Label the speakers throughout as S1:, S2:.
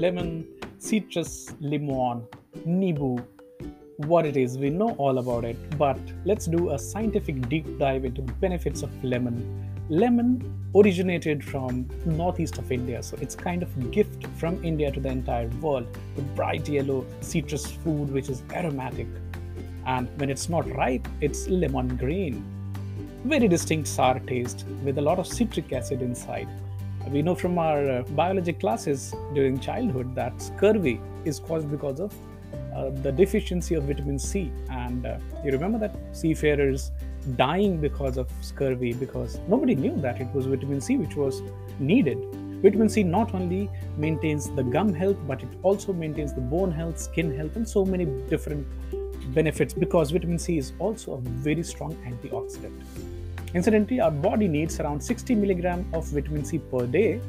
S1: lemon, citrus, limon, nibu, what it is. We know all about it, but let's do a scientific deep dive into the benefits of lemon. Lemon originated from northeast of India, so it's kind of a gift from India to the entire world. The bright yellow citrus food which is aromatic, and when it's not ripe, it's lemon green. Very distinct sour taste with a lot of citric acid inside. We know from our uh, biology classes during childhood that scurvy is caused because of uh, the deficiency of vitamin C. And uh, you remember that seafarers dying because of scurvy because nobody knew that it was vitamin C which was needed. Vitamin C not only maintains the gum health, but it also maintains the bone health, skin health, and so many different benefits because vitamin C is also a very strong antioxidant. Incidentally, our body needs around 60 milligram of vitamin C per day,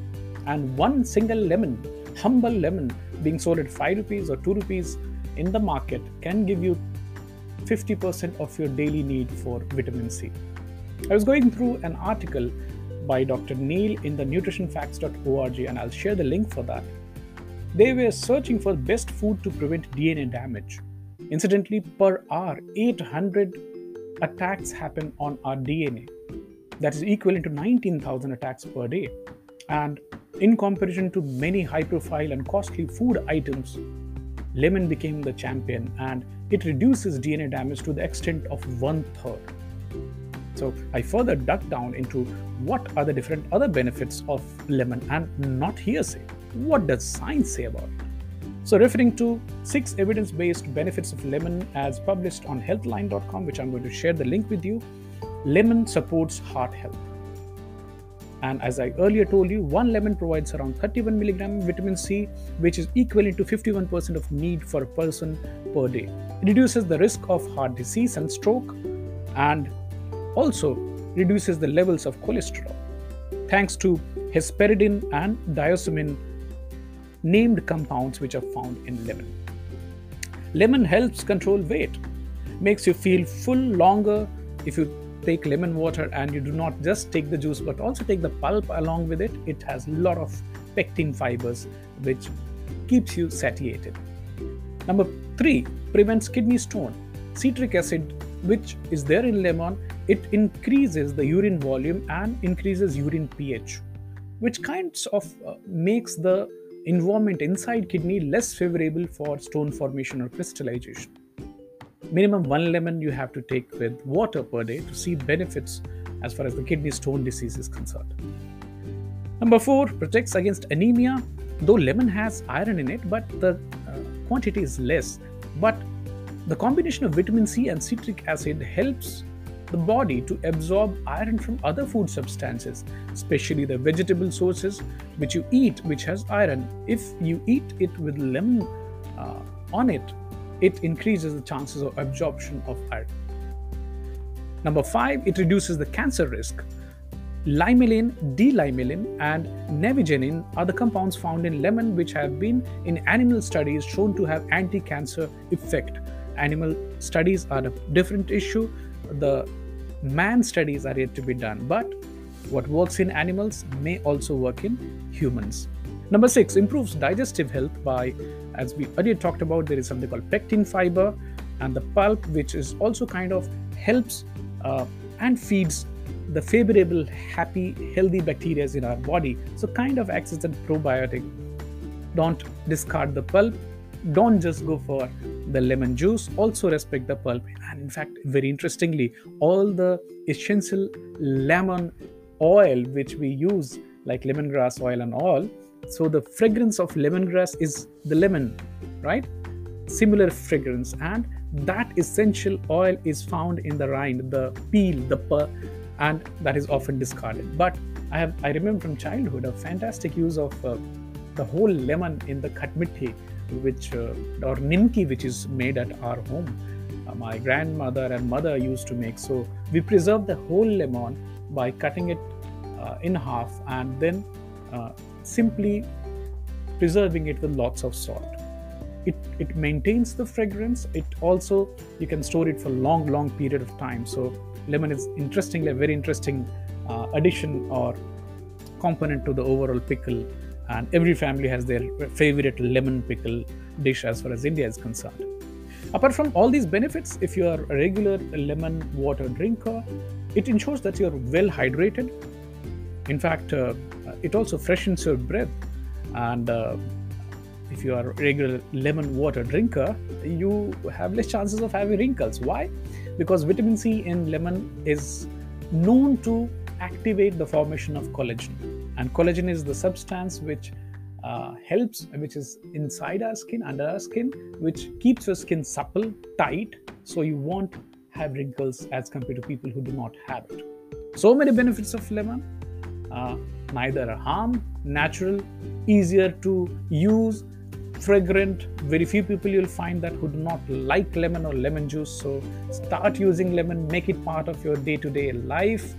S1: and one single lemon, humble lemon, being sold at 5 rupees or 2 rupees in the market can give you 50% of your daily need for vitamin C. I was going through an article by Dr. Neil in the nutritionfacts.org and I'll share the link for that. They were searching for best food to prevent DNA damage. Incidentally, per hour, 800 attacks happen on our DNA. That is equivalent to 19,000 attacks per day. And in comparison to many high profile and costly food items, lemon became the champion and it reduces DNA damage to the extent of one third. So I further dug down into what are the different other benefits of lemon and not hearsay. What does science say about it? So, referring to six evidence based benefits of lemon as published on healthline.com, which I'm going to share the link with you, lemon supports heart health. And as I earlier told you, one lemon provides around 31 milligram vitamin C, which is equivalent to 51% of need for a person per day. It reduces the risk of heart disease and stroke, and also reduces the levels of cholesterol. Thanks to hesperidin and diosmin named compounds which are found in lemon. Lemon helps control weight, makes you feel full longer if you take lemon water and you do not just take the juice but also take the pulp along with it. It has a lot of pectin fibers which keeps you satiated. Number three, prevents kidney stone. Citric acid, which is there in lemon, it increases the urine volume and increases urine pH, which kinds of uh, makes the environment inside kidney less favorable for stone formation or crystallization. Minimum one lemon you have to take with water per day to see benefits as far as the kidney stone disease is concerned. Number four protects against anemia. Though lemon has iron in it, but the uh, quantity is less. But the combination of vitamin C and citric acid helps the body to absorb iron from other food substances, especially the vegetable sources which you eat, which has iron. If you eat it with lemon uh, on it, it increases the chances of absorption of iron. Number five, it reduces the cancer risk. Limonene, D-limonene, and naringenin are the compounds found in lemon which have been in animal studies shown to have anti-cancer effect. Animal studies are a different issue. The man studies are yet to be done, but what works in animals may also work in humans. Number six improves digestive health by, as we earlier talked about, there is something called pectin fiber and the pulp, which is also kind of helps uh, and feeds the favorable, happy, healthy bacteria in our body. So, kind of acts as a probiotic. Don't discard the pulp. Don't just go for the lemon juice. Also, respect the pulp. And in fact, very interestingly, all the essential lemon oil which we use, like lemongrass oil and all, so the fragrance of lemongrass is the lemon, right? Similar fragrance, and that essential oil is found in the rind, the peel, the per, and that is often discarded. But I have I remember from childhood a fantastic use of uh, the whole lemon in the khatmithi, which uh, or nimki, which is made at our home. Uh, my grandmother and mother used to make. So we preserve the whole lemon by cutting it uh, in half and then uh, simply preserving it with lots of salt. It, it maintains the fragrance. It also you can store it for long, long period of time. So lemon is interestingly a very interesting uh, addition or component to the overall pickle and every family has their favorite lemon pickle dish as far as India is concerned. Apart from all these benefits, if you are a regular lemon water drinker, it ensures that you're well hydrated. In fact, uh, it also freshens your breath. And uh, if you are a regular lemon water drinker, you have less chances of having wrinkles. Why? Because vitamin C in lemon is known to activate the formation of collagen. And collagen is the substance which uh, helps, which is inside our skin, under our skin, which keeps your skin supple, tight, so you won't have wrinkles as compared to people who do not have it. So many benefits of lemon. Uh, neither a harm, natural, easier to use, fragrant. Very few people you'll find that who do not like lemon or lemon juice. So start using lemon, make it part of your day to day life,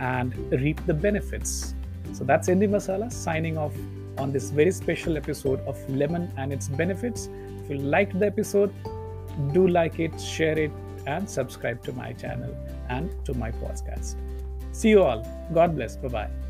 S1: and reap the benefits. So that's Indi Masala signing off on this very special episode of lemon and its benefits. If you liked the episode, do like it, share it, and subscribe to my channel and to my podcast. See you all. God bless. Bye bye.